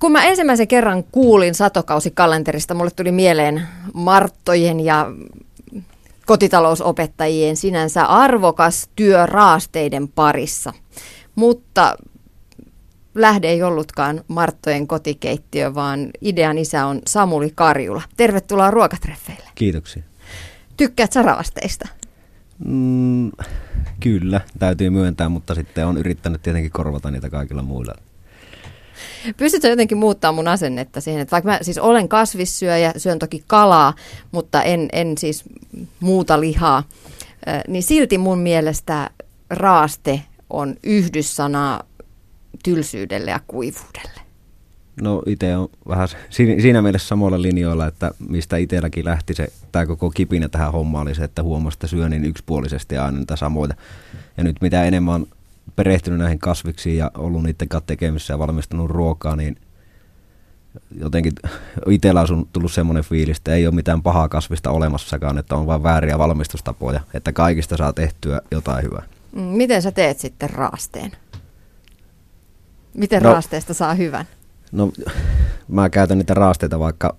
kun mä ensimmäisen kerran kuulin satokausikalenterista, mulle tuli mieleen Marttojen ja kotitalousopettajien sinänsä arvokas työ raasteiden parissa. Mutta lähde ei ollutkaan Marttojen kotikeittiö, vaan idean isä on Samuli Karjula. Tervetuloa ruokatreffeille. Kiitoksia. Tykkäät sä raasteista? Mm, kyllä, täytyy myöntää, mutta sitten on yrittänyt tietenkin korvata niitä kaikilla muilla. Pystytkö jotenkin muuttaa mun asennetta siihen, että vaikka mä siis olen kasvissyöjä, syön toki kalaa, mutta en, en siis muuta lihaa, niin silti mun mielestä raaste on yhdyssana tylsyydelle ja kuivuudelle. No itse on vähän siinä mielessä samalla linjoilla, että mistä itselläkin lähti se, tämä koko kipinä tähän hommaan oli se, että huomasta syön niin yksipuolisesti aina niitä samoita. Ja nyt mitä enemmän on perehtynyt näihin kasviksiin ja ollut niiden kanssa tekemissä ja valmistanut ruokaa, niin jotenkin itsellä on tullut semmoinen fiilis, että ei ole mitään pahaa kasvista olemassakaan, että on vain vääriä valmistustapoja, että kaikista saa tehtyä jotain hyvää. Mm, miten sä teet sitten raasteen? Miten no, raasteesta saa hyvän? No mä käytän niitä raasteita vaikka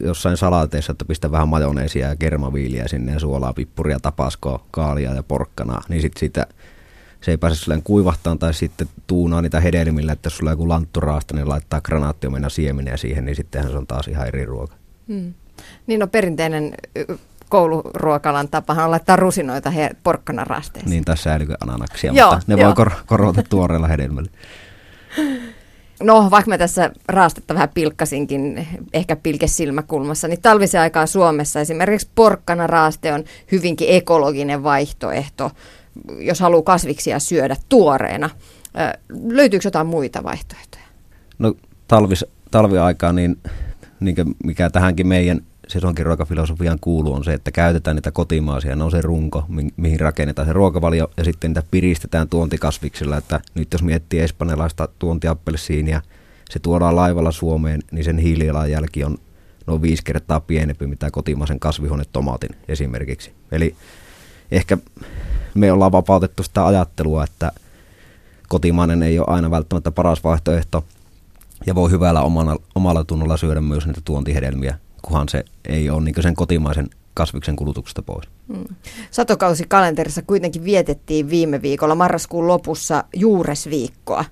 jossain salaateissa, että pistän vähän majoneesia ja kermaviiliä sinne ja suolaa, pippuria, tapaskoa, kaalia ja porkkanaa, niin sit sitä se ei pääse silleen kuivahtaan tai sitten tuunaa niitä hedelmillä, että jos sulla on joku lantturaasta, niin laittaa granaattiomena siemeniä siihen, niin sittenhän se on taas ihan eri ruoka. Hmm. Niin no perinteinen kouluruokalan tapahan on laittaa rusinoita he, porkkanaraasteeseen. Niin, tässä säilykö ananaksia, Joo, mutta ne voi kor- korvata tuoreella hedelmällä. No, vaikka mä tässä raastetta vähän pilkkasinkin, ehkä pilkesilmäkulmassa, niin talvisen aikaa Suomessa esimerkiksi porkkana raaste on hyvinkin ekologinen vaihtoehto, jos haluaa kasviksia syödä tuoreena. Löytyykö jotain muita vaihtoehtoja? No talvis, talviaikaan, niin, niin mikä tähänkin meidän sesonkiruokafilosofiaan kuuluu, on se, että käytetään niitä kotimaisia, ne on se runko, mi- mihin rakennetaan se ruokavalio, ja sitten niitä piristetään tuontikasviksilla, että nyt jos miettii espanjalaista tuontiappelsiinia, se tuodaan laivalla Suomeen, niin sen hiilijalanjälki on noin viisi kertaa pienempi mitä kotimaisen kasvihuonetomaatin esimerkiksi. Eli ehkä me ollaan vapautettu sitä ajattelua, että kotimainen ei ole aina välttämättä paras vaihtoehto, ja voi hyvällä omalla, omalla tunnolla syödä myös niitä tuontihedelmiä kunhan se ei ole niin sen kotimaisen kasviksen kulutuksesta pois. Mm. Satokausi-kalenterissa kuitenkin vietettiin viime viikolla marraskuun lopussa juuresviikkoa,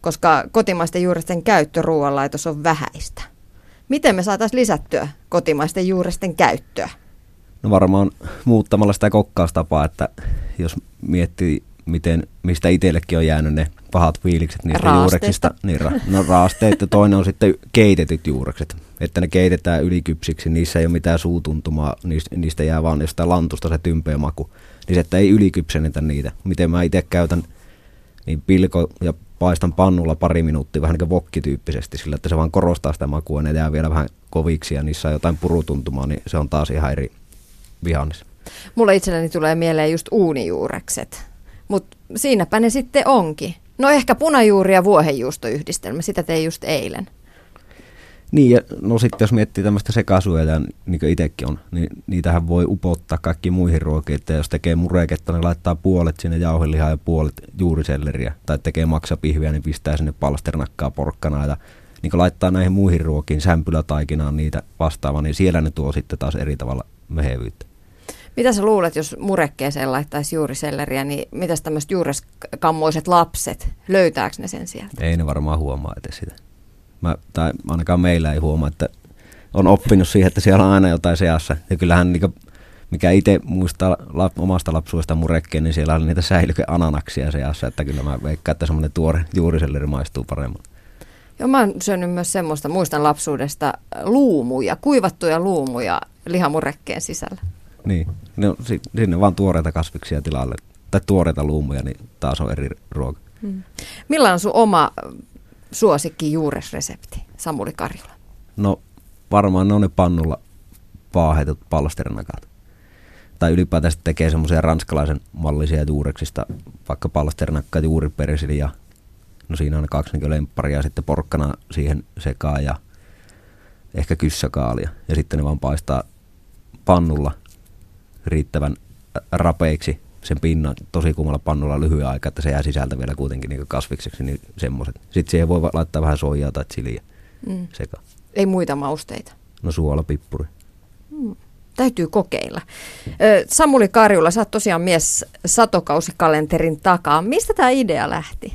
koska kotimaisten juuresten käyttö ruoanlaitos on vähäistä. Miten me saataisiin lisättyä kotimaisten juuresten käyttöä? No varmaan muuttamalla sitä kokkaustapaa, että jos miettii miten, mistä itsellekin on jäänyt ne pahat fiilikset niistä Raasteista. juureksista. Niin, ra, no raasteet ja toinen on sitten keitetyt juurekset. Että ne keitetään ylikypsiksi, niissä ei ole mitään suutuntumaa, niistä, niistä jää vaan jostain lantusta se tympeä maku. Niin se, että ei ylikypsenetä niitä. Miten mä itse käytän, niin pilko ja paistan pannulla pari minuuttia vähän niin kuin vokkityyppisesti sillä, että se vaan korostaa sitä makua, ne jää vielä vähän koviksi ja niissä on jotain purutuntumaa, niin se on taas ihan eri vihannes. Mulle itselleni tulee mieleen just uunijuurekset mutta siinäpä ne sitten onkin. No ehkä punajuuri ja vuohenjuustoyhdistelmä, sitä tein just eilen. Niin, ja no sitten jos miettii tämmöistä sekasuojaa, niin kuin itsekin on, niin niitähän voi upottaa kaikki muihin ruokiin. Että jos tekee mureketta, niin laittaa puolet sinne jauhelihaa ja puolet juuriselleriä. Tai tekee maksapihviä, niin pistää sinne palsternakkaa porkkanaa ja niin laittaa näihin muihin ruokiin, sämpylätaikinaan niitä vastaavaa, niin siellä ne tuo sitten taas eri tavalla mehevyyttä. Mitä sä luulet, jos murekkeeseen laittaisi juuriselleriä, niin mitä tämmöiset juureskammoiset lapset, löytääkö ne sen sieltä? Ei ne varmaan huomaa edes sitä. Mä, tai ainakaan meillä ei huomaa, että on oppinut siihen, että siellä on aina jotain seassa. Ja kyllähän niin mikä itse muistaa lap, omasta lapsuudesta murekkeen, niin siellä on niitä säilykeananaksia seassa, että kyllä mä veikkaan, että semmoinen tuore juuriselleri maistuu paremmin. Joo, mä oon syönyt myös semmoista, muistan lapsuudesta, luumuja, kuivattuja luumuja lihamurekkeen sisällä. Niin, no, sinne vaan tuoreita kasviksia tilalle, tai tuoreita luumuja, niin taas on eri ruoka. Hmm. Millä on sun oma suosikki juuresresepti, Samuli Karjula? No varmaan ne on ne pannulla paahetut palsternakat. Tai ylipäätään tekee semmoisia ranskalaisen mallisia juureksista, vaikka palsternakka, juuripersili ja no siinä on kaksi niin lempparia ja sitten porkkana siihen sekaan ja ehkä kyssäkaalia. Ja sitten ne vaan paistaa pannulla riittävän rapeiksi sen pinnan tosi kummalla pannulla lyhyen aikaa, että se jää sisältä vielä kuitenkin niin kasvikseksi, niin semmoiset. Sitten siihen voi laittaa vähän soijaa tai chiliä. mm. seka. Ei muita mausteita? No suolapippuri. Mm. Täytyy kokeilla. Samuli Karjula, sä oot tosiaan mies satokausikalenterin takaa. Mistä tämä idea lähti?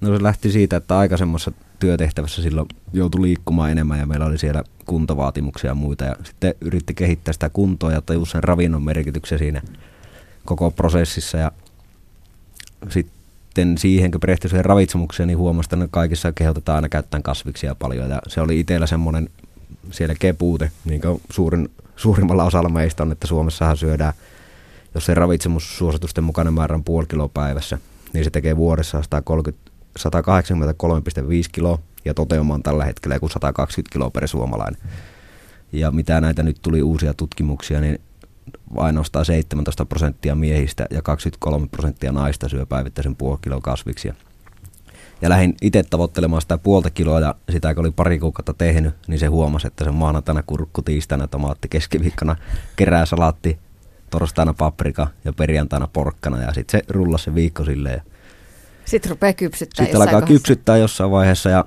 No se lähti siitä, että aikaisemmassa työtehtävässä silloin joutui liikkumaan enemmän ja meillä oli siellä kuntovaatimuksia ja muita. Ja sitten yritti kehittää sitä kuntoa ja tajus sen ravinnon merkityksen siinä koko prosessissa. Ja sitten siihen, kun perehtyi siihen ravitsemukseen, niin huomasi, että kaikissa kehotetaan aina käyttämään kasviksia paljon. Ja se oli itsellä semmoinen selkeä puute, niin kuin suurin, suurimmalla osalla meistä on, että Suomessahan syödään, jos se ravitsemussuositusten mukainen määrä on puoli kiloa päivässä, niin se tekee vuodessa 130 183,5 kiloa ja toteuma on tällä hetkellä joku 120 kiloa per suomalainen. Ja mitä näitä nyt tuli uusia tutkimuksia, niin ainoastaan 17 prosenttia miehistä ja 23 prosenttia naista syö päivittäisen puoli kiloa kasviksia. Ja lähdin itse tavoittelemaan sitä puolta kiloa ja sitä kun oli pari kuukautta tehnyt, niin se huomasi, että se maanantaina kurkku, tiistaina tomaatti, keskiviikkona kerää salaatti, torstaina paprika ja perjantaina porkkana ja sitten se rullasi se viikko silleen. Sitten rupeaa kypsyttää Sitten alkaa kohdassa. kypsyttää jossain vaiheessa ja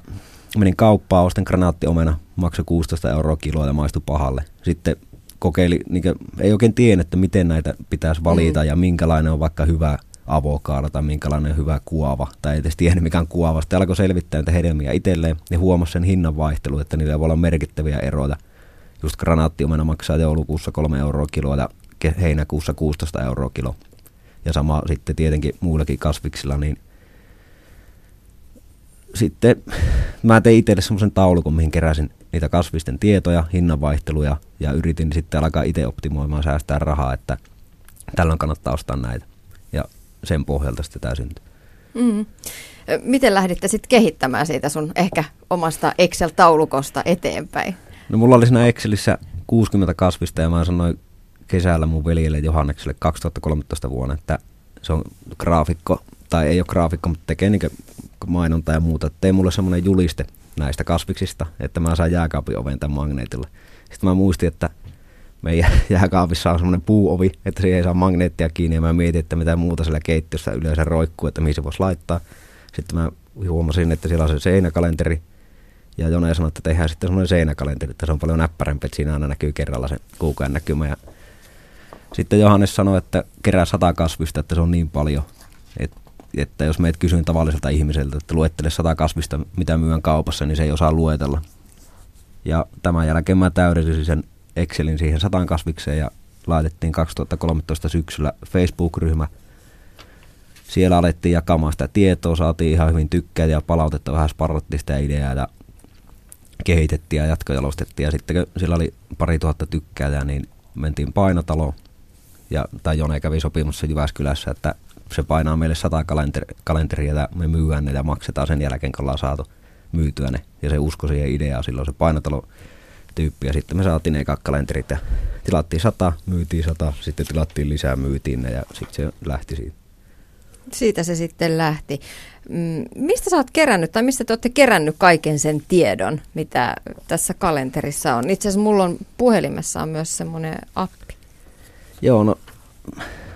menin kauppaan, ostin granaattiomena, maksoi 16 euroa kiloa ja maistui pahalle. Sitten kokeili, niin kuin, ei oikein tiedä, että miten näitä pitäisi valita mm. ja minkälainen on vaikka hyvä avokaado tai minkälainen on hyvä kuova, tai ei edes tiennyt mikään kuova. Sitten alkoi selvittää näitä hedelmiä itselleen ja huomasi sen hinnan vaihtelu, että niillä voi olla merkittäviä eroja. Just granaattiomena maksaa joulukuussa 3 euroa kiloa ja heinäkuussa 16 euroa kilo. Ja sama sitten tietenkin muillakin kasviksilla, niin sitten mä tein itselle semmoisen taulukon, mihin keräsin niitä kasvisten tietoja, hinnanvaihteluja ja yritin sitten alkaa itse optimoimaan, säästää rahaa, että tällöin kannattaa ostaa näitä. Ja sen pohjalta sitten tämä syntyi. Mm. Miten lähditte sitten kehittämään siitä sun ehkä omasta Excel-taulukosta eteenpäin? No mulla oli siinä Excelissä 60 kasvista ja mä sanoin kesällä mun veljelle Johannekselle 2013 vuonna, että se on graafikko, tai ei ole graafikko, mutta tekee niin mainonta ja muuta. Tee mulle semmoinen juliste näistä kasviksista, että mä saan jääkaapin oven tämän magneetilla. Sitten mä muistin, että meidän jääkaapissa on semmoinen puuovi, että siihen ei saa magneettia kiinni ja mä mietin, että mitä muuta siellä keittiössä yleensä roikkuu, että mihin se voisi laittaa. Sitten mä huomasin, että siellä on se seinäkalenteri ja Jone sanoi, että tehdään sitten semmoinen seinäkalenteri, että se on paljon näppärämpi, että siinä aina näkyy kerralla se kuukauden näkymä. Ja sitten Johannes sanoi, että kerää sata kasvista, että se on niin paljon, että että jos meet kysyn tavalliselta ihmiseltä, että luettele sata kasvista, mitä myyn kaupassa, niin se ei osaa luetella. Ja tämän jälkeen mä täydellisin sen Excelin siihen sataan kasvikseen ja laitettiin 2013 syksyllä Facebook-ryhmä. Siellä alettiin jakamaan sitä tietoa, saatiin ihan hyvin tykkäitä ja palautetta, vähän sparrattiin sitä ideaa ja kehitettiin ja jatkojalostettiin. Ja sitten kun siellä oli pari tuhatta tykkääjää, niin mentiin painotaloon ja tai Jone kävi sopimassa Jyväskylässä, että se painaa meille sata kalenteri, kalenteria ja me myydään ne ja maksetaan sen jälkeen, kun ollaan saatu myytyä ne. Ja se usko siihen ideaan silloin se painotalo tyyppi. Ja sitten me saatiin ne kalenterit ja tilattiin sata, myytiin sata, sitten tilattiin lisää, myytiin ne ja sitten se lähti siitä. Siitä se sitten lähti. Mm, mistä sä oot kerännyt tai mistä te olette kerännyt kaiken sen tiedon, mitä tässä kalenterissa on? Itse asiassa mulla on puhelimessa on myös semmoinen appi. Joo, no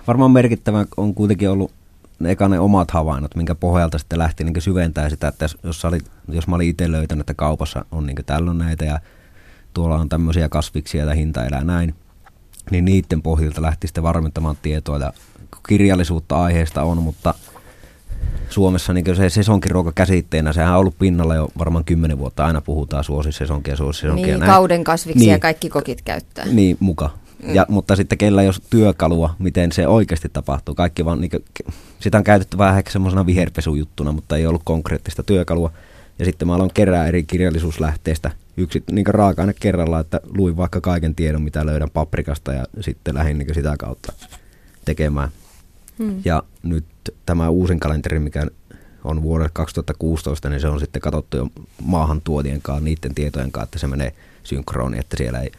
varmaan merkittävä on kuitenkin ollut ne eka ne omat havainnot, minkä pohjalta sitten lähti niin syventää sitä, että jos, oli, jos mä olin itse löytänyt, että kaupassa on niin täällä on näitä ja tuolla on tämmöisiä kasviksia ja hinta elää näin, niin niiden pohjalta lähti sitten varmentamaan tietoa ja kirjallisuutta aiheesta on, mutta Suomessa niin se sesonkiruoka käsitteenä, sehän on ollut pinnalla jo varmaan kymmenen vuotta, aina puhutaan suosi sesonkia, suosi sesonkia. Niin, näin. kauden kasviksia niin, kaikki kokit käyttää. Niin, muka. Ja, mm. mutta sitten kellä jos työkalua, miten se oikeasti tapahtuu. Kaikki vaan, niin kuin, sitä on käytetty vähän ehkä semmoisena viherpesujuttuna, mutta ei ollut konkreettista työkalua. Ja sitten mä aloin kerää eri kirjallisuuslähteistä yksi niin raaka-aine kerralla, että luin vaikka kaiken tiedon, mitä löydän paprikasta ja sitten lähdin niin sitä kautta tekemään. Hmm. Ja nyt tämä uusin kalenteri, mikä on vuodelle 2016, niin se on sitten katsottu jo maahan tuotien kanssa, niiden tietojen kanssa, että se menee synkroni, että siellä ei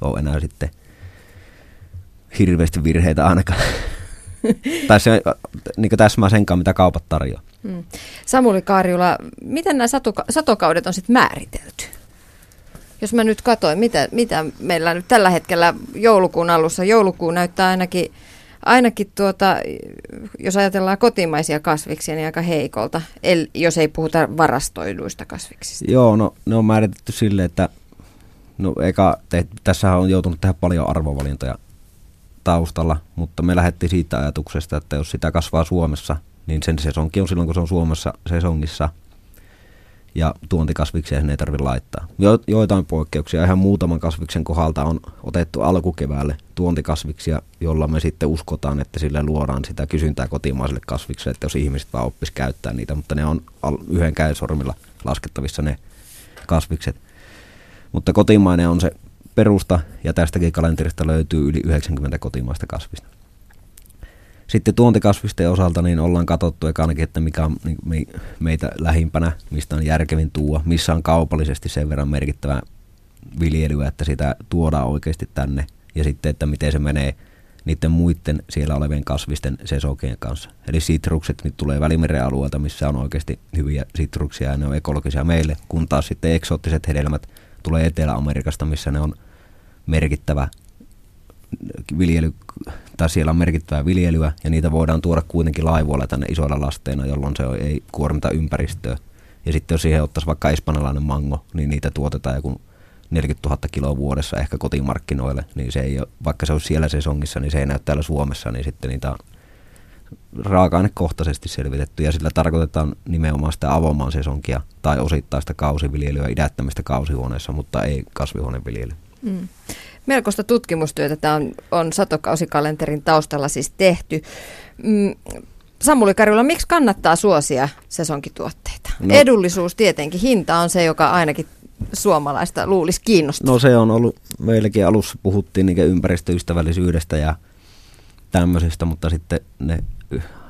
ole enää sitten – hirveästi virheitä ainakaan. tai se niin täsmää senkaan, mitä kaupat tarjoaa. Hmm. Samuli Kaarjula, miten nämä satuka- satokaudet on sitten määritelty? Jos mä nyt katsoin, mitä, mitä meillä nyt tällä hetkellä joulukuun alussa, joulukuu näyttää ainakin ainakin tuota, jos ajatellaan kotimaisia kasviksia, niin aika heikolta, el, jos ei puhuta varastoiduista kasviksista. Joo, no ne on määritetty sille, että no eka, te, tässä on joutunut tehdä paljon arvovalintoja taustalla, mutta me lähdettiin siitä ajatuksesta, että jos sitä kasvaa Suomessa, niin sen sesonkin on silloin, kun se on Suomessa sesongissa – ja tuontikasviksia sinne ei tarvitse laittaa. Jo, joitain poikkeuksia, ihan muutaman kasviksen kohdalta on otettu alkukeväälle tuontikasviksia, jolla me sitten uskotaan, että sille luodaan sitä kysyntää kotimaiselle kasvikselle, että jos ihmiset vaan oppis käyttää niitä, mutta ne on yhden käysormilla laskettavissa ne kasvikset. Mutta kotimainen on se perusta ja tästäkin kalenterista löytyy yli 90 kotimaista kasvista. Sitten tuontikasvisten osalta niin ollaan katsottu ainakin, että mikä on niin meitä lähimpänä, mistä on järkevin tuua, missä on kaupallisesti sen verran merkittävä viljelyä, että sitä tuodaan oikeasti tänne. Ja sitten, että miten se menee niiden muiden siellä olevien kasvisten sesokien kanssa. Eli sitrukset nyt tulee Välimeren alueelta, missä on oikeasti hyviä sitruksia ja ne on ekologisia meille, kun taas sitten eksoottiset hedelmät tulee Etelä-Amerikasta, missä ne on merkittävä viljely, tai siellä on merkittävää viljelyä, ja niitä voidaan tuoda kuitenkin laivoilla tänne isoilla lasteina, jolloin se ei kuormita ympäristöä. Ja sitten jos siihen ottaisi vaikka espanjalainen mango, niin niitä tuotetaan joku 40 000 kiloa vuodessa ehkä kotimarkkinoille, niin se ei ole, vaikka se olisi siellä sesongissa, niin se ei näy täällä Suomessa, niin sitten niitä on raaka-ainekohtaisesti selvitetty, ja sillä tarkoitetaan nimenomaan sitä avomaan sesonkia tai osittaista kausiviljelyä, idättämistä kausihuoneessa, mutta ei kasvihuoneviljelyä. Mm. Melkoista tutkimustyötä tämä on, on satokausikalenterin taustalla siis tehty. Mm, Samuli Karjula, miksi kannattaa suosia sesonkituotteita? No, Edullisuus tietenkin, hinta on se, joka ainakin suomalaista luulisi kiinnostaa. No se on ollut, meilläkin alussa puhuttiin niin ympäristöystävällisyydestä ja tämmöisestä, mutta sitten ne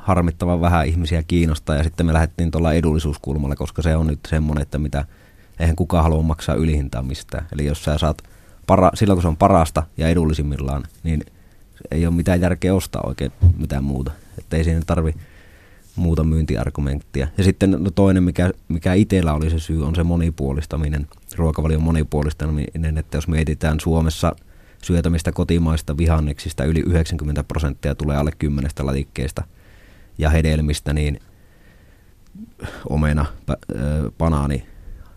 harmittavan vähän ihmisiä kiinnostaa ja sitten me lähdettiin tuolla edullisuuskulmalla, koska se on nyt semmoinen, että mitä, eihän kukaan halua maksaa ylihintaa mistään. Eli jos sä saat para, silloin kun se on parasta ja edullisimmillaan, niin ei ole mitään järkeä ostaa oikein mitään muuta. Että ei siinä tarvi muuta myyntiargumenttia. Ja sitten no toinen, mikä, mikä itsellä oli se syy, on se monipuolistaminen, ruokavalion monipuolistaminen, että jos mietitään Suomessa syötämistä kotimaista vihanneksista, yli 90 prosenttia tulee alle kymmenestä latikkeesta ja hedelmistä, niin omena, banaani,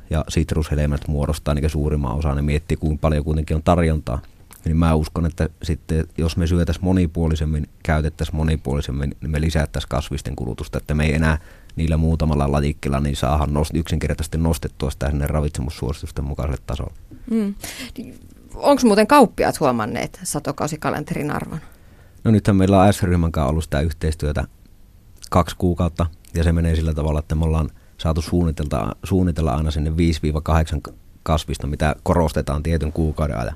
ja sitrushedelmät muodostaa niin suurimman osan ja miettii, kuinka paljon kuitenkin on tarjontaa. Niin mä uskon, että sitten jos me syötäisiin monipuolisemmin, käytettäisiin monipuolisemmin, niin me lisättäisiin kasvisten kulutusta, että me ei enää niillä muutamalla lajikkeella niin saadaan nost, yksinkertaisesti nostettua sitä sinne ravitsemussuositusten mukaiselle tasolle. Mm. Onko muuten kauppiaat huomanneet satokausikalenterin arvon? No nythän meillä on S-ryhmän kanssa ollut sitä yhteistyötä kaksi kuukautta ja se menee sillä tavalla, että me ollaan saatu suunnitella, suunnitella aina sinne 5-8 kasvista, mitä korostetaan tietyn kuukauden ajan.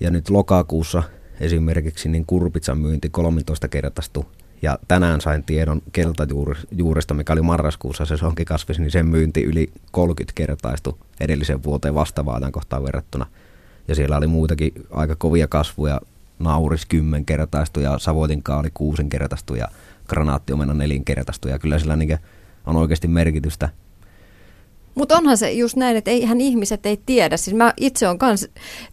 Ja nyt lokakuussa esimerkiksi niin kurpitsan myynti 13 kertaistu ja tänään sain tiedon keltajuuresta, mikä oli marraskuussa se sonkikasvis, niin sen myynti yli 30 kertaistu edellisen vuoteen vastaavaan kohtaan verrattuna. Ja siellä oli muitakin aika kovia kasvuja, nauris 10 kertaistu ja savotinkaa oli 6 kertaistu ja granaattiomena nelinkertaistu. Ja kyllä sillä niin on oikeasti merkitystä. Mutta onhan se just näin, että eihän ihmiset ei tiedä. Siis mä itse olen myös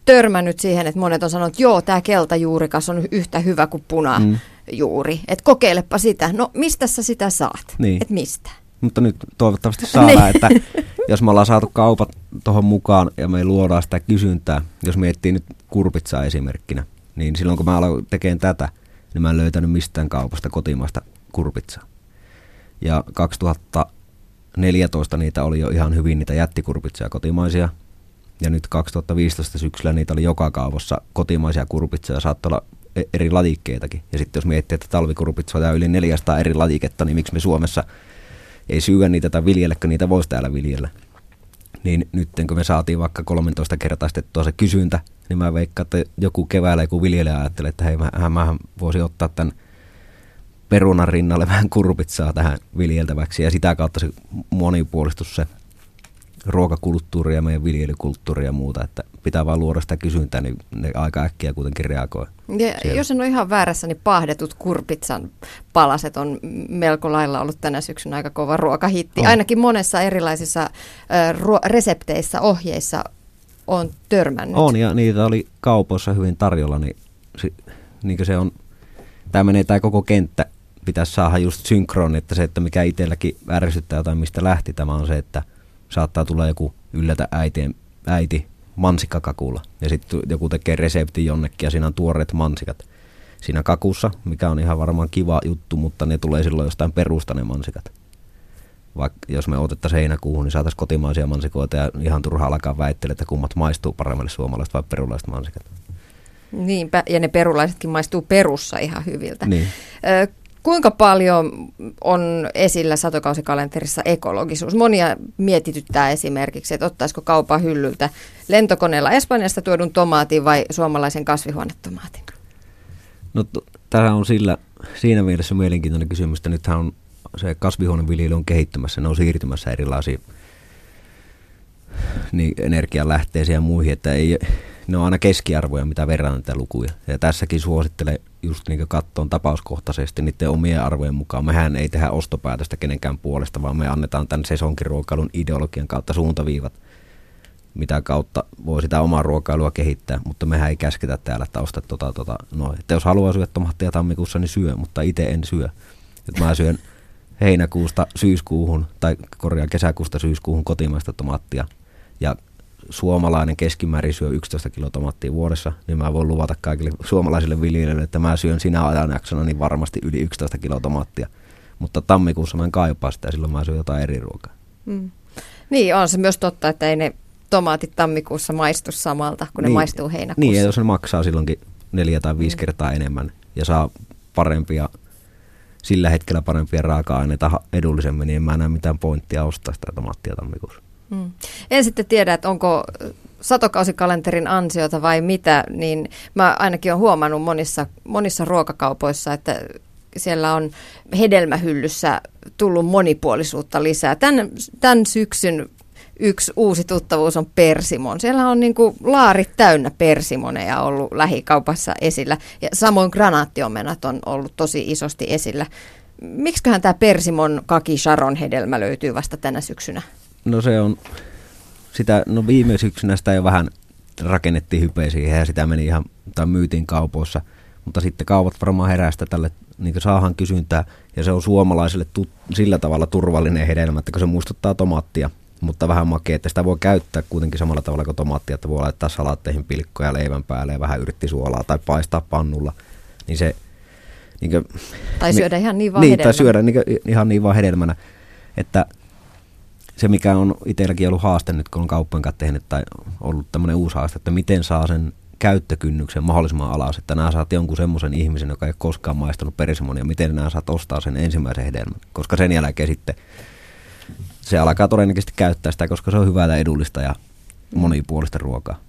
törmännyt siihen, että monet on sanonut, että joo, tämä keltajuurikas on yhtä hyvä kuin punajuuri. Mm. Että kokeilepa sitä. No mistä sä sitä saat? Niin. Et mistä? Mutta nyt toivottavasti saadaan, niin. että jos me ollaan saatu kaupat tuohon mukaan ja me luodaan sitä kysyntää, jos miettii nyt kurpitsaa esimerkkinä, niin silloin kun mä aloin tekemään tätä, niin mä en löytänyt mistään kaupasta kotimaista kurpitsaa. Ja 2014 niitä oli jo ihan hyvin niitä jättikurpitseja kotimaisia. Ja nyt 2015 syksyllä niitä oli joka kaupassa kotimaisia kurpitseja, saattoi olla e- eri lajikkeitakin. Ja sitten jos miettii, että talvikurpitsoja yli 400 eri lajiketta, niin miksi me Suomessa ei syö niitä tai viljelläkö niitä voisi täällä viljellä. Niin nyt kun me saatiin vaikka 13 kertaistettua se kysyntä, niin mä veikkaan, että joku keväällä joku viljelijä ajattelee, että hei, mä, mä voisin ottaa tämän perunan rinnalle vähän kurpitsaa tähän viljeltäväksi ja sitä kautta se monipuolistus se ruokakulttuuri ja meidän viljelykulttuuri ja muuta, että pitää vaan luoda sitä kysyntää, niin ne aika äkkiä kuitenkin reagoi. Ja jos en ole ihan väärässä, niin pahdetut kurpitsan palaset on melko lailla ollut tänä syksynä aika kova ruokahitti. On. Ainakin monessa erilaisissa äh, ruo- resepteissä, ohjeissa on törmännyt. On ja niitä oli kaupoissa hyvin tarjolla, niin, niin se on tämä menee tämä koko kenttä, pitäisi saada just synkron, että se, että mikä itselläkin ärsyttää jotain, mistä lähti tämä on se, että saattaa tulla joku yllätä äitien, äiti mansikkakakulla. Ja sitten joku tekee resepti jonnekin ja siinä on tuoreet mansikat siinä kakussa, mikä on ihan varmaan kiva juttu, mutta ne tulee silloin jostain perusta ne mansikat. Vaikka jos me otettaisiin heinäkuuhun, niin saataisiin kotimaisia mansikoita ja ihan turha alkaa väittellä, että kummat maistuu paremmalle suomalaiset vai perulaiset mansikat. Niinpä, ja ne perulaisetkin maistuu perussa ihan hyviltä. Niin. Kuinka paljon on esillä satokausikalenterissa ekologisuus? Monia mietityttää esimerkiksi, että ottaisiko kaupan hyllyltä lentokoneella Espanjasta tuodun tomaatin vai suomalaisen kasvihuonetomaatin? No tämä on sillä, siinä mielessä mielenkiintoinen kysymys, että nythän on se kasvihuoneviljely on kehittymässä, ne on siirtymässä erilaisiin niin energialähteisiin ja muihin, että ei, ne on aina keskiarvoja, mitä verran näitä lukuja. Ja tässäkin suosittelen just niin kattoon tapauskohtaisesti niiden omien arvojen mukaan. Mehän ei tehdä ostopäätöstä kenenkään puolesta, vaan me annetaan tämän sesonkiruokailun ideologian kautta suuntaviivat, mitä kautta voi sitä omaa ruokailua kehittää, mutta mehän ei käsketä täällä, että ostat tota, tota, no, että jos haluaa syödä tomattia tammikuussa, niin syö, mutta itse en syö. Et mä syön heinäkuusta syyskuuhun tai korjaa kesäkuusta syyskuuhun kotimaista tomaattia ja suomalainen keskimäärin syö 11 kiloa tomaattia vuodessa, niin mä voin luvata kaikille suomalaisille viljelijöille, että mä syön sinä ajanjaksona niin varmasti yli 11 kiloa tomaattia. Mutta tammikuussa mä en kaipaa sitä ja silloin mä syön jotain eri ruokaa. Mm. Niin, on se myös totta, että ei ne tomaatit tammikuussa maistu samalta, kun niin, ne maistuu heinäkuussa. Niin, ja jos ne maksaa silloinkin neljä tai viisi mm. kertaa enemmän ja saa parempia sillä hetkellä parempia raaka-aineita edullisemmin, niin en mä näe mitään pointtia ostaa sitä tomaattia tammikuussa. Mm. En sitten tiedä, että onko satokausikalenterin ansiota vai mitä, niin mä ainakin olen huomannut monissa, monissa ruokakaupoissa, että siellä on hedelmähyllyssä tullut monipuolisuutta lisää. Tämän, tämän syksyn yksi uusi tuttavuus on persimon. Siellä on niin kuin laarit täynnä persimoneja ollut lähikaupassa esillä. Ja samoin granaattiomenat on ollut tosi isosti esillä. Miksiköhän tämä persimon kaki sharon hedelmä löytyy vasta tänä syksynä? No se on, sitä, no viime syksynä sitä jo vähän rakennettiin hypeä siihen ja sitä meni ihan, tai myytiin kaupoissa. Mutta sitten kaupat varmaan herästä tälle, niin saahan kysyntää ja se on suomalaisille tu, sillä tavalla turvallinen hedelmä, että kun se muistuttaa tomaattia, mutta vähän makea, että sitä voi käyttää kuitenkin samalla tavalla kuin tomaattia, että voi laittaa salaatteihin pilkkoja leivän päälle ja vähän yritti suolaa tai paistaa pannulla, niin se... Niin kuin, tai syödä ihan niin vaan niin, hedelmänä. Tai syödä niin kuin, ihan niin vaan hedelmänä, että se mikä on itselläkin ollut haaste nyt, kun on kauppojen kanssa tehnyt tai ollut tämmöinen uusi haaste, että miten saa sen käyttökynnyksen mahdollisimman alas, että nämä saat jonkun semmoisen ihmisen, joka ei koskaan maistanut persimonia, miten nämä saat ostaa sen ensimmäisen hedelmän, koska sen jälkeen sitten se alkaa todennäköisesti käyttää sitä, koska se on hyvää ja edullista ja monipuolista ruokaa.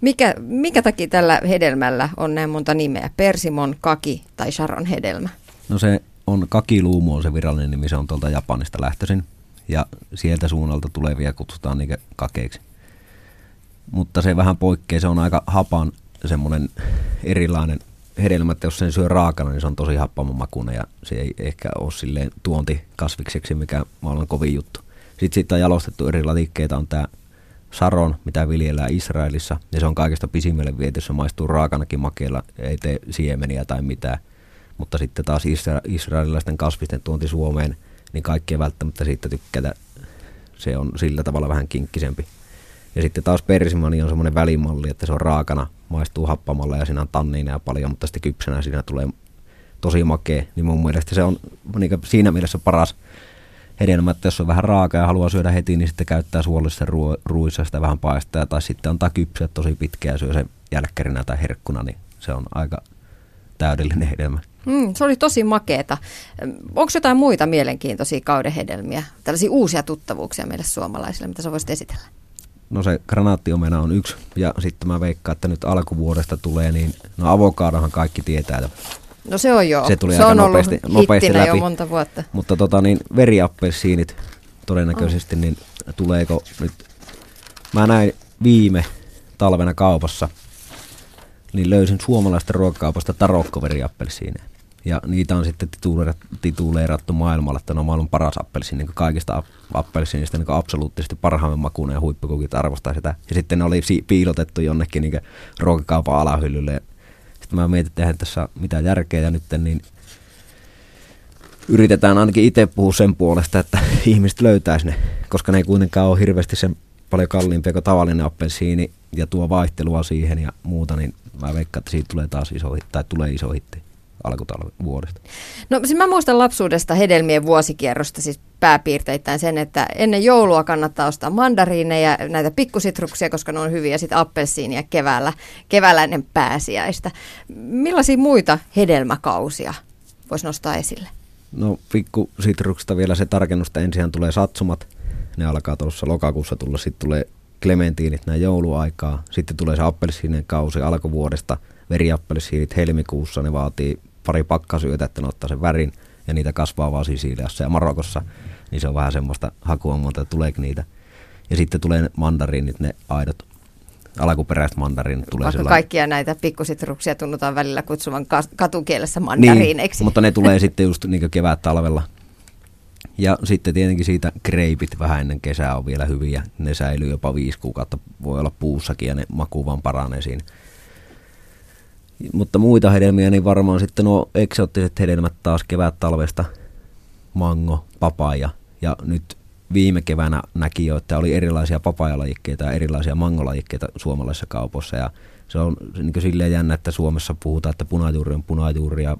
Mikä, mikä takia tällä hedelmällä on näin monta nimeä? Persimon, kaki tai sharon hedelmä? No se on kakiluumu on se virallinen nimi, se on tuolta Japanista lähtöisin ja sieltä suunnalta tulevia kutsutaan niitä kakeiksi. Mutta se vähän poikkeaa, se on aika hapan semmoinen erilainen hedelmä, että jos sen syö raakana, niin se on tosi happamon makuinen ja se ei ehkä ole silleen tuontikasvikseksi, mikä maailman kovin juttu. Sitten siitä on jalostettu eri latikkeita, on tämä saron, mitä viljellään Israelissa, ja se on kaikesta pisimmälle viety, se maistuu raakanakin makeilla, ei tee siemeniä tai mitään. Mutta sitten taas isra- israelilaisten kasvisten tuonti Suomeen, niin kaikki ei välttämättä siitä tykkää. Se on sillä tavalla vähän kinkkisempi. Ja sitten taas persimani on semmoinen välimalli, että se on raakana, maistuu happamalla ja siinä on tanniineja paljon, mutta sitten kypsänä siinä tulee tosi makea. Niin mun mielestä se on niin siinä mielessä paras hedelmä, että jos on vähän raaka ja haluaa syödä heti, niin sitten käyttää suolissa ruo- ruuissa sitä vähän paistaa tai sitten antaa kypsyä tosi pitkään ja syö sen jälkkärinä tai herkkuna, niin se on aika täydellinen hedelmä. Mm, se oli tosi makeeta. Onko jotain muita mielenkiintoisia kauden hedelmiä, tällaisia uusia tuttavuuksia meille suomalaisille, mitä sä voisit esitellä? No se granaattiomena on yksi, ja sitten mä veikkaan, että nyt alkuvuodesta tulee, niin no avokaadahan kaikki tietää. No se on joo. Se tuli se aika on nopeasti, ollut nopeasti läpi. jo monta vuotta. Mutta tota niin, veriappelsiinit todennäköisesti, oh. niin tuleeko nyt, mä näin viime talvena kaupassa, niin löysin suomalaista ruokakaupasta tarokkoveriappelsiineja. Ja niitä on sitten tituleerattu maailmalla, että ne on maailman paras appelsiini, niin kaikista appelsiinista niin absoluuttisesti parhaimman makuun ja huippukukit arvostaa sitä. Ja sitten ne oli piilotettu jonnekin niin ruokakaupan alahyllylle. Sitten mä mietin, että tässä mitään järkeä ja nyt niin yritetään ainakin itse puhua sen puolesta, että ihmiset löytäisi ne, koska ne ei kuitenkaan ole hirveästi sen paljon kalliimpia kuin tavallinen appelsiini ja tuo vaihtelua siihen ja muuta, niin mä veikkaan, että siitä tulee taas iso hitti, tai tulee iso hitti alkutalven vuodesta. No siis mä muistan lapsuudesta hedelmien vuosikierrosta siis pääpiirteittäin sen, että ennen joulua kannattaa ostaa mandariineja, näitä pikkusitruksia, koska ne on hyviä, sitten appelsiinia keväällä, keväällä ennen pääsiäistä. Millaisia muita hedelmäkausia voisi nostaa esille? No pikkusitruksista vielä se tarkennus, että ensin tulee satsumat, ne alkaa tuossa lokakuussa tulla, sitten tulee klementiinit näin jouluaikaa, sitten tulee se appelsiinien kausi alkuvuodesta, veriappelsiinit helmikuussa, ne vaatii pari pakkasyötä, että ne ottaa sen värin, ja niitä kasvaa vaan Sisiliassa ja Marokossa, niin se on vähän semmoista hakua monta, että tuleeko niitä. Ja sitten tulee mandariinit, ne aidot alkuperäiset mandariinit tulee Vaikka sellainen... kaikkia näitä pikkusitruksia tunnutaan välillä kutsuvan katukielessä mandariineiksi. Niin, mutta ne tulee sitten just niin kevät talvella. Ja sitten tietenkin siitä kreipit vähän ennen kesää on vielä hyviä. Ne säilyy jopa viisi kuukautta, voi olla puussakin ja ne maku vaan paranee siinä. Mutta muita hedelmiä, niin varmaan sitten nuo eksoottiset hedelmät taas kevät talvesta. Mango, papaja ja nyt viime keväänä näki jo, että oli erilaisia papajalajikkeita ja erilaisia mangolajikkeita suomalaisissa kaupoissa. Ja se on niin silleen jännä, että Suomessa puhutaan, että punajuuri on punajuuri ja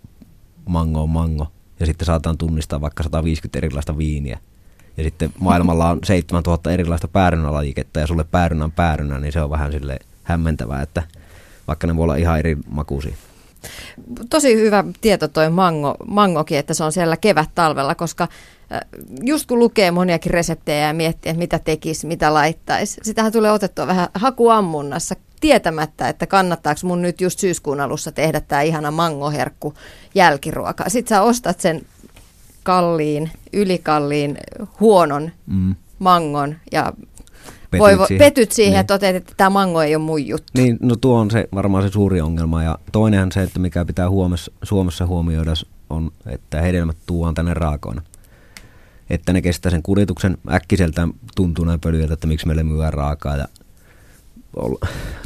mango on mango. Ja sitten saataan tunnistaa vaikka 150 erilaista viiniä. Ja sitten maailmalla on 7000 erilaista päärynälajiketta ja sulle päärynä päärynä, niin se on vähän sille hämmentävää, että vaikka ne voi olla ihan eri makuisia. Tosi hyvä tieto toi mango, mangokin, että se on siellä kevät-talvella, koska just kun lukee moniakin reseptejä ja miettii, että mitä tekisi, mitä laittaisi, sitähän tulee otettua vähän hakuammunnassa tietämättä, että kannattaako mun nyt just syyskuun alussa tehdä tämä ihana mangoherkku jälkiruoka. Sitten sä ostat sen kalliin, ylikalliin, huonon mm. mangon ja petyt voi, siihen, petyt siihen niin. ja toteat, että tämä mango ei ole mun juttu. Niin, no tuo on se, varmaan se suuri ongelma. Ja toinenhan se, että mikä pitää Suomessa, Suomessa huomioida, on, että hedelmät tuodaan tänne raakoina että ne kestää sen kuljetuksen. Äkkiseltään tuntuu näin pölyiltä, että miksi meille myydään raakaa ja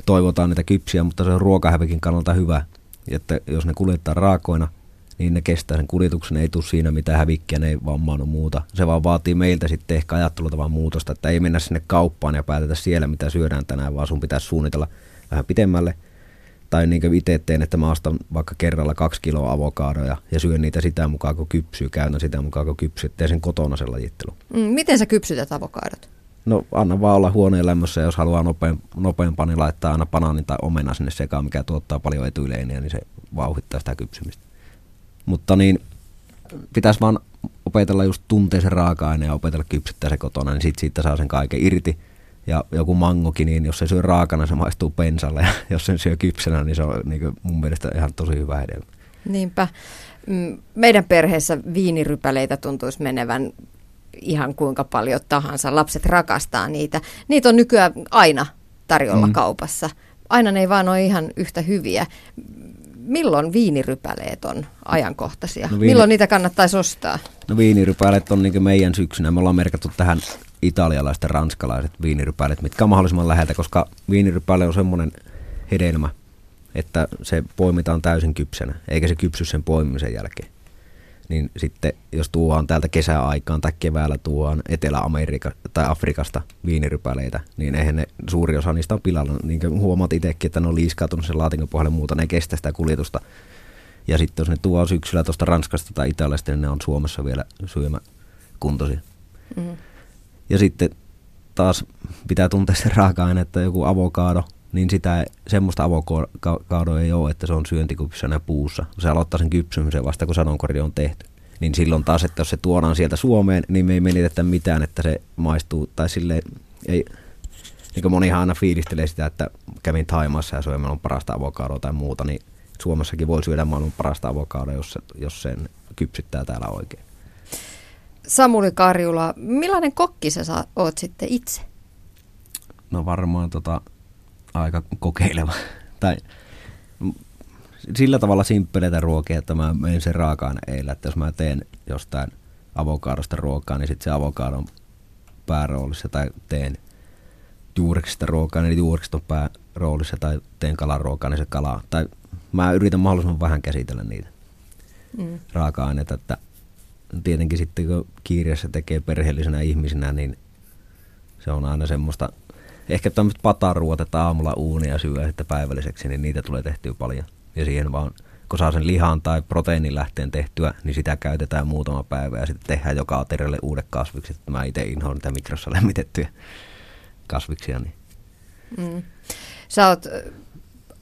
toivotaan niitä kypsiä, mutta se on ruokahävikin kannalta hyvä. Että jos ne kuljettaa raakoina, niin ne kestää sen kuljetuksen, ei tule siinä mitään hävikkiä, ne ei vammaannu muuta. Se vaan vaatii meiltä sitten ehkä ajattelutavan muutosta, että ei mennä sinne kauppaan ja päätetä siellä, mitä syödään tänään, vaan sun pitäisi suunnitella vähän pitemmälle – tai niin kuin itse teen, että mä ostan vaikka kerralla kaksi kiloa avokaadoja ja syön niitä sitä mukaan, kun kypsyy, käynnä sitä mukaan, kun kypsyy, teen sen kotona sen lajittelun. Mm, miten sä kypsytät avokaadot? No anna vaan olla huoneen lämmössä, jos haluaa nopein, nopeampaa, niin laittaa aina banaanin tai omena sinne sekaan, mikä tuottaa paljon etyileiniä, niin se vauhdittaa sitä kypsymistä. Mutta niin, pitäisi vaan opetella just tuntea se raaka-aine ja opetella kypsyttää se kotona, niin sit siitä saa sen kaiken irti. Ja joku mangokin, niin jos se syö raakana, se maistuu pensalle. Ja jos sen syö kypsänä, niin se on niin mun mielestä ihan tosi hyvä hedelmä. Niinpä. Mm, meidän perheessä viinirypäleitä tuntuisi menevän ihan kuinka paljon tahansa. Lapset rakastaa niitä. Niitä on nykyään aina tarjolla mm. kaupassa. Aina ne ei vaan ole ihan yhtä hyviä. Milloin viinirypäleet on ajankohtaisia? No viini... Milloin niitä kannattaisi ostaa? No viinirypäleet on niin meidän syksynä. Me ollaan merkattu tähän italialaiset ja ranskalaiset viinirypälet, mitkä on mahdollisimman läheltä, koska viinirypäle on semmoinen hedelmä, että se poimitaan täysin kypsänä, eikä se kypsy sen poimimisen jälkeen. Niin sitten jos tuodaan täältä kesäaikaan tai keväällä tuodaan Etelä-Amerikka tai Afrikasta viinirypäleitä, niin eihän ne suuri osa niistä on pilalla. Niin kuin huomaat itsekin, että ne on liiskautunut sen laatikon pohjalle muuta, ne ei kestä sitä kuljetusta. Ja sitten jos ne tuo syksyllä tuosta Ranskasta tai Italiasta, niin ne on Suomessa vielä syömä kuntoisia. Mm. Ja sitten taas pitää tuntea se raaka-aine, että joku avokaado, niin sitä semmoista avokaadoa ei ole, että se on syöntikypsänä puussa. Se aloittaa sen kypsymisen vasta, kun sanonkori on tehty. Niin silloin taas, että jos se tuodaan sieltä Suomeen, niin me ei menitetä mitään, että se maistuu. Tai sille ei, niin kuin monihan aina fiilistelee sitä, että kävin Taimassa ja söin on parasta avokadoa tai muuta, niin Suomessakin voi syödä maailman parasta avokadoa, jos, se, jos sen kypsyttää täällä oikein. Samuli Karjula, millainen kokki sä oot sitten itse? No varmaan tota, aika kokeileva. tai sillä tavalla simppeleitä ruokia, että mä menen sen raakaan eilen, että jos mä teen jostain avokaadosta ruokaa, niin sitten se avokaadon pääroolissa tai teen juuriksista ruokaa, niin juurikset on pääroolissa tai teen kalaruokaa, niin se kala. Tai mä yritän mahdollisimman vähän käsitellä niitä mm. raaka-aineita, että tietenkin sitten kun kiireessä tekee perheellisenä ihmisenä, niin se on aina semmoista, ehkä tämmöistä pataruota, että aamulla uunia syö sitten päivälliseksi, niin niitä tulee tehtyä paljon. Ja siihen vaan, kun saa sen lihan tai proteiinin lähteen tehtyä, niin sitä käytetään muutama päivä ja sitten tehdään joka aterialle uudet kasvikset. Mä itse inhoan niitä mikrossa lämmitettyjä kasviksia. Niin. Mm. Sä oot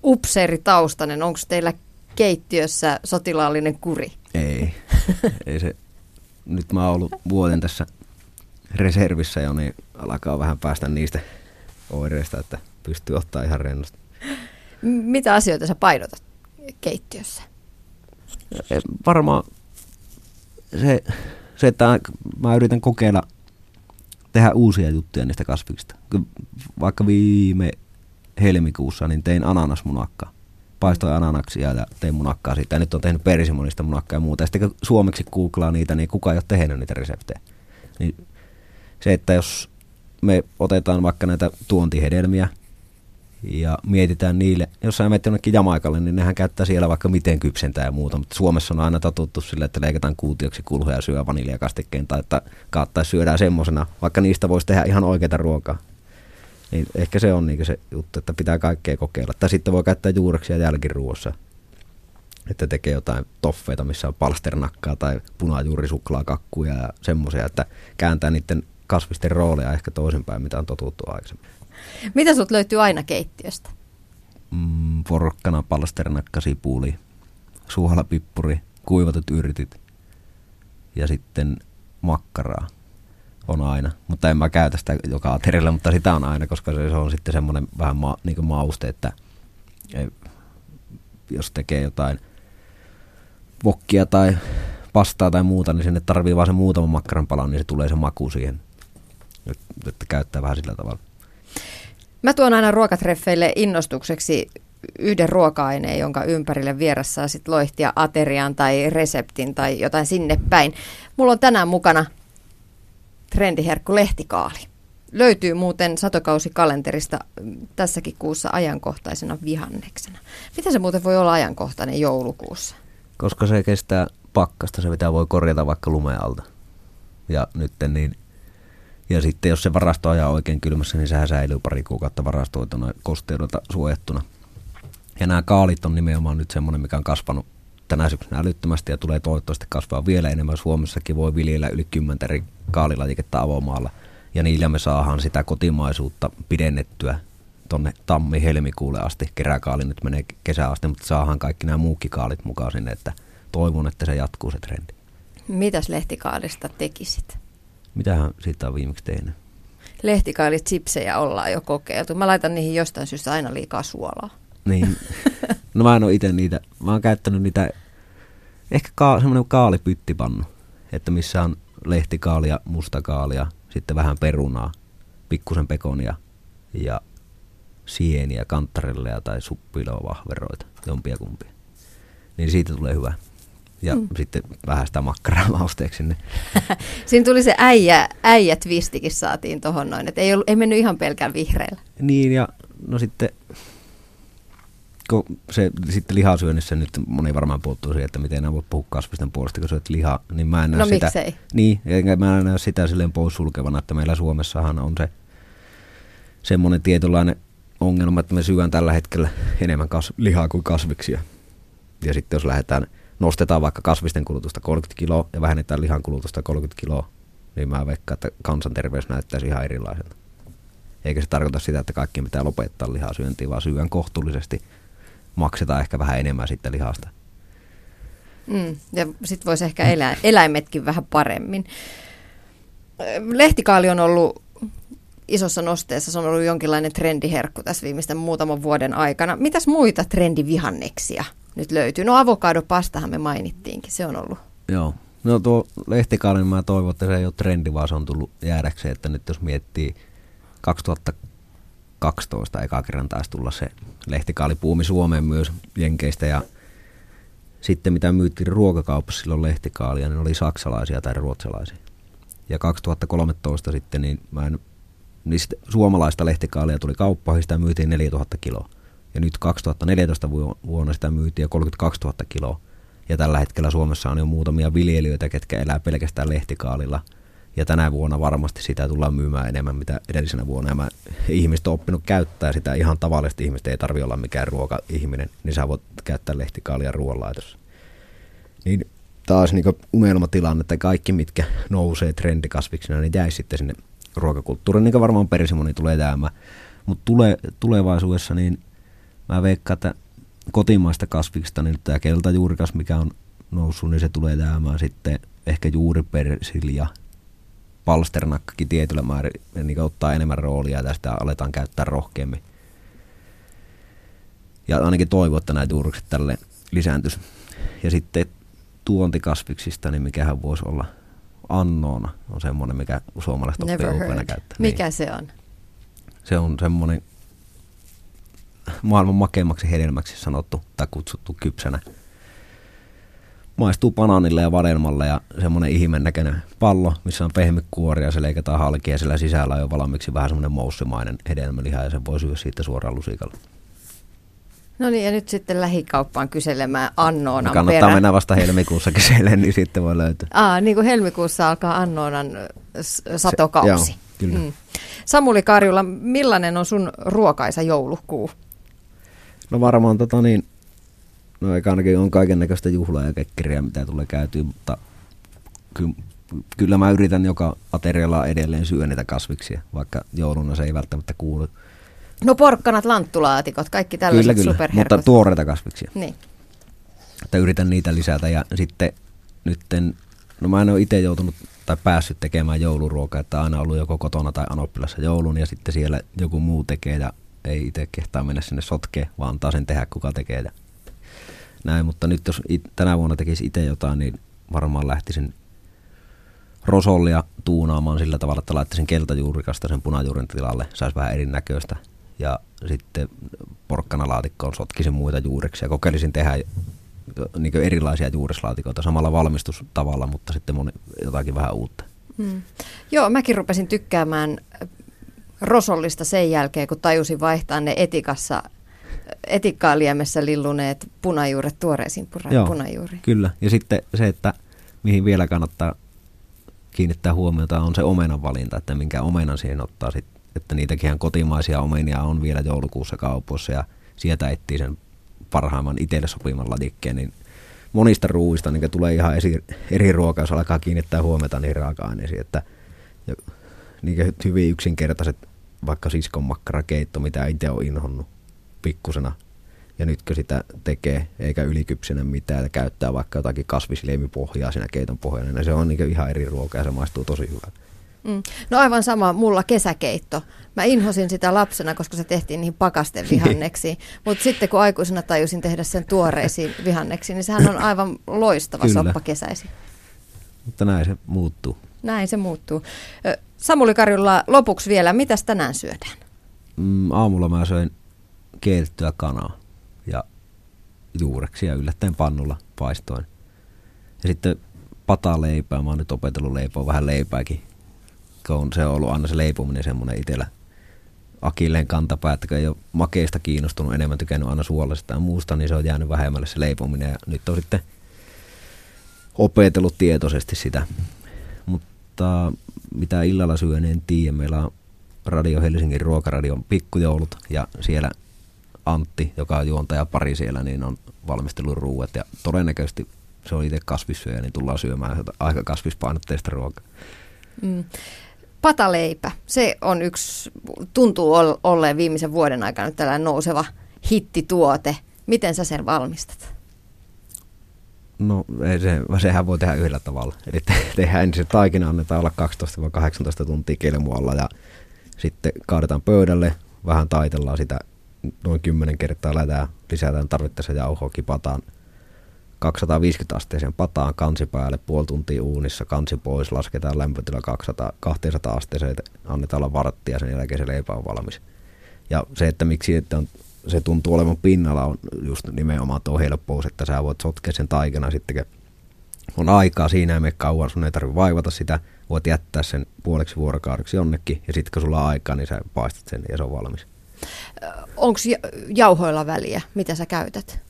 upseeritaustainen. Onko teillä keittiössä sotilaallinen kuri? Ei. Ei se. Nyt mä oon ollut vuoden tässä reservissä jo, niin alkaa vähän päästä niistä oireista, että pystyy ottaa ihan rennosti. Mitä asioita sä painotat keittiössä? Varmaan se, se, että mä yritän kokeilla tehdä uusia juttuja niistä kasviksista. Vaikka viime helmikuussa niin tein ananasmunakkaa. Paistoin ananaksia ja tein munakkaa siitä. Ja nyt on tehnyt persimonista munakkaa ja muuta. Ja sitten kun suomeksi googlaa niitä, niin kukaan ei ole tehnyt niitä reseptejä. Niin se, että jos me otetaan vaikka näitä tuontihedelmiä ja mietitään niille, jos sä menet jonnekin Jamaikalle, niin nehän käyttää siellä vaikka miten kypsentää ja muuta, mutta Suomessa on aina totuttu sille, että leikataan kuutioksi kulhoja ja syö vaniljakastikkeen tai että kaattaisi syödään semmosena, vaikka niistä voisi tehdä ihan oikeita ruokaa. Niin ehkä se on niin se juttu, että pitää kaikkea kokeilla. Tai sitten voi käyttää juureksia jälkiruossa. Että tekee jotain toffeita, missä on palsternakkaa tai punajuurisuklaakakkuja ja semmoisia, että kääntää niiden kasvisten rooleja ehkä toisinpäin, mitä on totuttu aikaisemmin. Mitä sut löytyy aina keittiöstä? Mm, porkkana, palsternakka, sipuli, suolapippuri, kuivatut yrtit ja sitten makkaraa on aina. Mutta en mä käytä sitä joka aterialla, mutta sitä on aina, koska se, on sitten semmoinen vähän ma, niin mauste, että ei, jos tekee jotain vokkia tai pastaa tai muuta, niin sinne tarvii vaan se muutama makkaran palan, niin se tulee se maku siihen. Että käyttää vähän sillä tavalla. Mä tuon aina ruokatreffeille innostukseksi yhden ruoka-aineen, jonka ympärille vieressä saa sit loihtia aterian tai reseptin tai jotain sinne päin. Mulla on tänään mukana trendiherkku lehtikaali. Löytyy muuten satokausikalenterista tässäkin kuussa ajankohtaisena vihanneksena. Mitä se muuten voi olla ajankohtainen joulukuussa? Koska se kestää pakkasta, se pitää voi korjata vaikka lumeen alta. Ja nyt niin ja sitten jos se varasto ajaa oikein kylmässä, niin sehän säilyy pari kuukautta varastoituna kosteudelta suojattuna. Ja nämä kaalit on nimenomaan nyt semmoinen, mikä on kasvanut tänä syksynä älyttömästi ja tulee toivottavasti kasvaa vielä enemmän. Suomessakin voi viljellä yli 10 eri kaalilajiketta avomaalla ja niillä me saadaan sitä kotimaisuutta pidennettyä tonne tammi-helmikuulle asti. Keräkaali nyt menee kesään asti, mutta saadaan kaikki nämä muukin kaalit mukaan sinne, että toivon, että se jatkuu se trendi. Mitäs lehtikaalista tekisit? Mitähän siitä on viimeksi tehnyt? Lehtikaalit chipsejä ollaan jo kokeiltu. Mä laitan niihin jostain syystä aina liikaa suolaa. Niin. No mä en ole itse niitä. Mä oon käyttänyt niitä, ehkä ka- semmoinen kaalipyttipannu, että missä on lehtikaalia, mustakaalia, sitten vähän perunaa, pikkusen pekonia ja sieniä, kantarelleja tai suppiloa vahveroita, jompia kumpia. Niin siitä tulee hyvä. Ja mm. sitten vähän sitä makkaraa mausteeksi sinne. Siinä tuli se äijä, äijä twistikin saatiin tuohon noin, että ei, ollut, ei mennyt ihan pelkään vihreällä. Niin ja no sitten kun se sitten lihasyönnissä nyt moni varmaan puuttuu siihen, että miten enää voi puhua kasvisten puolesta, kun syöt lihaa, niin mä en näe no, sitä. Miksei? Niin, enkä mä en näe sitä silleen poissulkevana, että meillä Suomessahan on se semmoinen tietynlainen ongelma, että me syön tällä hetkellä enemmän kas- lihaa kuin kasviksia. Ja sitten jos lähdetään, nostetaan vaikka kasvisten kulutusta 30 kiloa ja vähennetään lihan kulutusta 30 kiloa, niin mä veikkaan, että kansanterveys näyttäisi ihan erilaiselta. Eikä se tarkoita sitä, että kaikki pitää lopettaa lihasyöntiä, vaan syön kohtuullisesti – maksetaan ehkä vähän enemmän sitten lihasta. Mm, ja sitten voisi ehkä elä, eläimetkin vähän paremmin. Lehtikaali on ollut isossa nosteessa, se on ollut jonkinlainen trendiherkku tässä viimeisten muutaman vuoden aikana. Mitäs muita trendivihanneksia nyt löytyy? No avokadopastahan me mainittiinkin, se on ollut. Joo, no tuo lehtikaali, niin mä toivon, että se ei ole trendi, vaan se on tullut jäädäkseen, että nyt jos miettii 2000 2012 eka kerran taisi tulla se lehtikaalipuumi Suomeen myös Jenkeistä ja sitten mitä myyttiin ruokakaupassa silloin lehtikaalia, niin oli saksalaisia tai ruotsalaisia. Ja 2013 sitten, niin mä en, niin suomalaista lehtikaalia tuli kauppaan, sitä myytiin 4000 kiloa. Ja nyt 2014 vuonna sitä myytiin jo 32 000 kiloa. Ja tällä hetkellä Suomessa on jo muutamia viljelijöitä, ketkä elää pelkästään lehtikaalilla. Ja tänä vuonna varmasti sitä tullaan myymään enemmän, mitä edellisenä vuonna. Ja mä, ihmiset on oppinut käyttää sitä ihan tavallisesti. Ihmiset ei tarvi olla mikään ruoka-ihminen, niin sä voit käyttää lehtikaalia ruoanlaitossa. Niin taas niin unelmatilanne, että kaikki mitkä nousee trendikasviksina, niin jäisi sitten sinne ruokakulttuuriin, niin varmaan persimoni tulee jäämään. Mutta tule, tulevaisuudessa niin mä veikkaan, että kotimaista kasviksista, niin tämä keltajuurikas, mikä on noussut, niin se tulee jäämään sitten ehkä juuripersilja, palsternakkakin tietyllä määrin, niin ottaa enemmän roolia ja tästä aletaan käyttää rohkeammin. Ja ainakin toivon, että nämä juurikset tälle lisääntyisi. Ja sitten tuontikasviksista, niin mikähän voisi olla annoona, on semmoinen, mikä suomalaiset oppii käyttää. Mikä niin. se on? Se on semmoinen maailman makeimmaksi hedelmäksi sanottu tai kutsuttu kypsänä. Maistuu banaanille ja vadelmalle ja semmoinen ihimen näköinen pallo, missä on pehmikuori ja se leikataan halki ja sillä sisällä on jo valmiiksi vähän semmoinen moussimainen hedelmäliha ja sen voi syödä siitä suoraan lusikalla. No niin, ja nyt sitten lähikauppaan kyselemään Annoonan Me kannattaa perä. mennä vasta helmikuussa kyselemään, niin sitten voi löytyä. Aa, niin kuin helmikuussa alkaa Annoonan satokausi. Se, joo, kyllä. Mm. Samuli Karjula, millainen on sun ruokaisa joulukuu? No varmaan tota niin, no eikä ainakin on kaiken näköistä juhlaa ja kekkeriä, mitä tulee käytyä, mutta ky- kyllä mä yritän joka aterialla edelleen syödä niitä kasviksia, vaikka jouluna se ei välttämättä kuulu No porkkanat, lanttulaatikot, kaikki tällaiset kyllä, kyllä, mutta tuoreita kasviksia. Niin. Että yritän niitä lisätä ja sitten nytten, no mä en ole itse joutunut tai päässyt tekemään jouluruokaa, että aina ollut joko kotona tai anoppilassa joulun ja sitten siellä joku muu tekee ja ei itse kehtaa mennä sinne sotkeen, vaan antaa sen tehdä kuka tekee ja näin, mutta nyt jos it, tänä vuonna tekisi itse jotain, niin varmaan lähtisin rosollia tuunaamaan sillä tavalla, että laittaisin keltajuurikasta sen punajuuren tilalle, saisi vähän erinäköistä ja sitten porkkanalaatikkoon sotkisin muita juureksia. Kokeilisin tehdä niin erilaisia juureslaatikoita samalla valmistustavalla, mutta sitten moni, jotakin vähän uutta. Hmm. Joo, mäkin rupesin tykkäämään rosollista sen jälkeen, kun tajusin vaihtaa ne etikassa etikkaaliemessä lilluneet punajuuret tuoreisiin pura- punajuuriin. Kyllä, ja sitten se, että mihin vielä kannattaa kiinnittää huomiota, on se omenan valinta, että minkä omenan siihen ottaa sit että niitäkin kotimaisia omenia on vielä joulukuussa kaupoissa ja sieltä etsii sen parhaimman itselle sopiman ladikkeen, niin monista ruuista niin tulee ihan esi, eri ruokaa, jos alkaa kiinnittää huomiota niihin raaka-aineisiin, että ja, niin hyvin yksinkertaiset vaikka siskon makkarakeitto, mitä itse on inhonnut pikkusena, ja nytkö sitä tekee, eikä ylikypsenä mitään, ja käyttää vaikka jotakin kasvisleimipohjaa siinä keiton pohjana, niin se on niin ihan eri ruokaa ja se maistuu tosi hyvältä. Mm. No aivan sama, mulla kesäkeitto. Mä inhosin sitä lapsena, koska se tehtiin niihin pakastevihanneksiin. Mutta sitten kun aikuisena tajusin tehdä sen tuoreisiin vihanneksiin, niin sehän on aivan loistava Kyllä. soppa kesäisin. Mutta näin se muuttuu. Näin se muuttuu. Samuli Karjulla lopuksi vielä, mitä tänään syödään? Mm, aamulla mä söin keitettyä kanaa ja juureksia yllättäen pannulla paistoin. Ja sitten pataleipää, mä oon nyt opetellut leipoa vähän leipääkin kun se on ollut aina se leipuminen semmoinen itsellä akilleen kantapää, että ei ole makeista kiinnostunut, enemmän tykännyt aina suolesta ja muusta, niin se on jäänyt vähemmälle se leipominen ja nyt on sitten opetellut tietoisesti sitä. Mutta mitä illalla syön, en tiedä. Meillä on Radio Helsingin ruokaradion pikkujoulut ja siellä Antti, joka on juontaja pari siellä, niin on valmistellut ruuat ja todennäköisesti se on itse kasvissyöjä, niin tullaan syömään aika kasvispainotteista ruokaa. Mm. Pataleipä, se on yksi, tuntuu olleen viimeisen vuoden aikana tällainen nouseva hittituote. Miten sä sen valmistat? No ei se, sehän voi tehdä yhdellä tavalla. Eli te, tehdään ensin taikina, annetaan olla 12-18 tuntia kelmualla ja sitten kaadetaan pöydälle, vähän taitellaan sitä noin 10 kertaa, lähdetään, lisätään tarvittaessa jauhoa, kipataan 250 asteeseen pataan kansi päälle, puoli tuntia uunissa, kansi pois, lasketaan lämpötila 200, 200 asteeseen, annetaan olla varttia sen jälkeen se leipä on valmis. Ja se, että miksi että on, se tuntuu olevan pinnalla, on just nimenomaan tuo helppous, että sä voit sotkea sen taikana sitten, on aikaa siinä, ei mene kauan, sun ei tarvitse vaivata sitä, voit jättää sen puoleksi vuorokaudeksi jonnekin, ja sitten kun sulla on aikaa, niin sä paistat sen ja se on valmis. onko jauhoilla väliä, mitä sä käytät?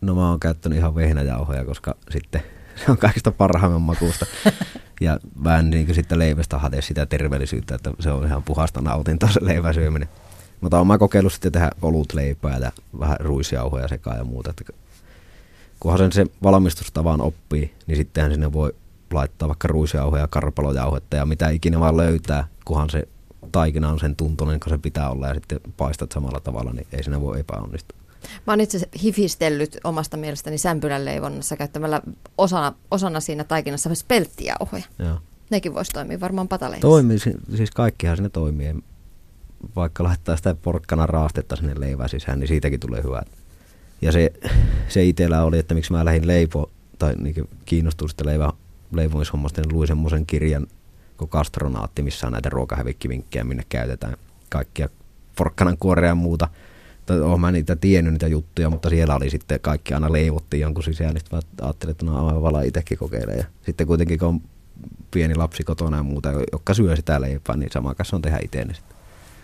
No mä oon käyttänyt ihan vehnäjauhoja, koska sitten se on kaikista parhaimman makuusta. ja en niin sitten leivästä hade sitä terveellisyyttä, että se on ihan puhasta nautintoa se leivän syöminen. Mutta oon mä kokeillut sitten tehdä olutleipää ja vähän ruisjauhoja sekaan ja muuta. Että kunhan sen se valmistustavan oppii, niin sittenhän sinne voi laittaa vaikka ruisjauhoja, karpalojauhetta ja mitä ikinä vaan löytää, kunhan se taikina on sen tuntunen, kun se pitää olla ja sitten paistat samalla tavalla, niin ei siinä voi epäonnistua. Mä oon itse hifistellyt omasta mielestäni sämpylän leivonnassa käyttämällä osana, osana siinä taikinassa spelttijauhoja. Joo. Nekin voisi toimia varmaan pataleissä. Toimii, siis kaikkihan sinne toimii. Vaikka laittaa sitä porkkana raastetta sinne leivään sisään, niin siitäkin tulee hyvää. Ja se, se itsellä oli, että miksi mä lähdin leipo, tai niin kiinnostuin sitä leivä, leivomishommasta, niin luin semmoisen kirjan kuin Kastronaatti, missä on näitä ruokahävikkivinkkejä, minne käytetään kaikkia porkkanan kuorea ja muuta – olen mä niitä tiennyt niitä juttuja, mutta siellä oli sitten kaikki aina leivottiin jonkun sisään, niin mä ajattelin, että no aivan vala itsekin kokeile. Ja sitten kuitenkin kun on pieni lapsi kotona ja muuta, joka syö sitä leipää, niin sama kanssa on tehdä itse. Niin sitten.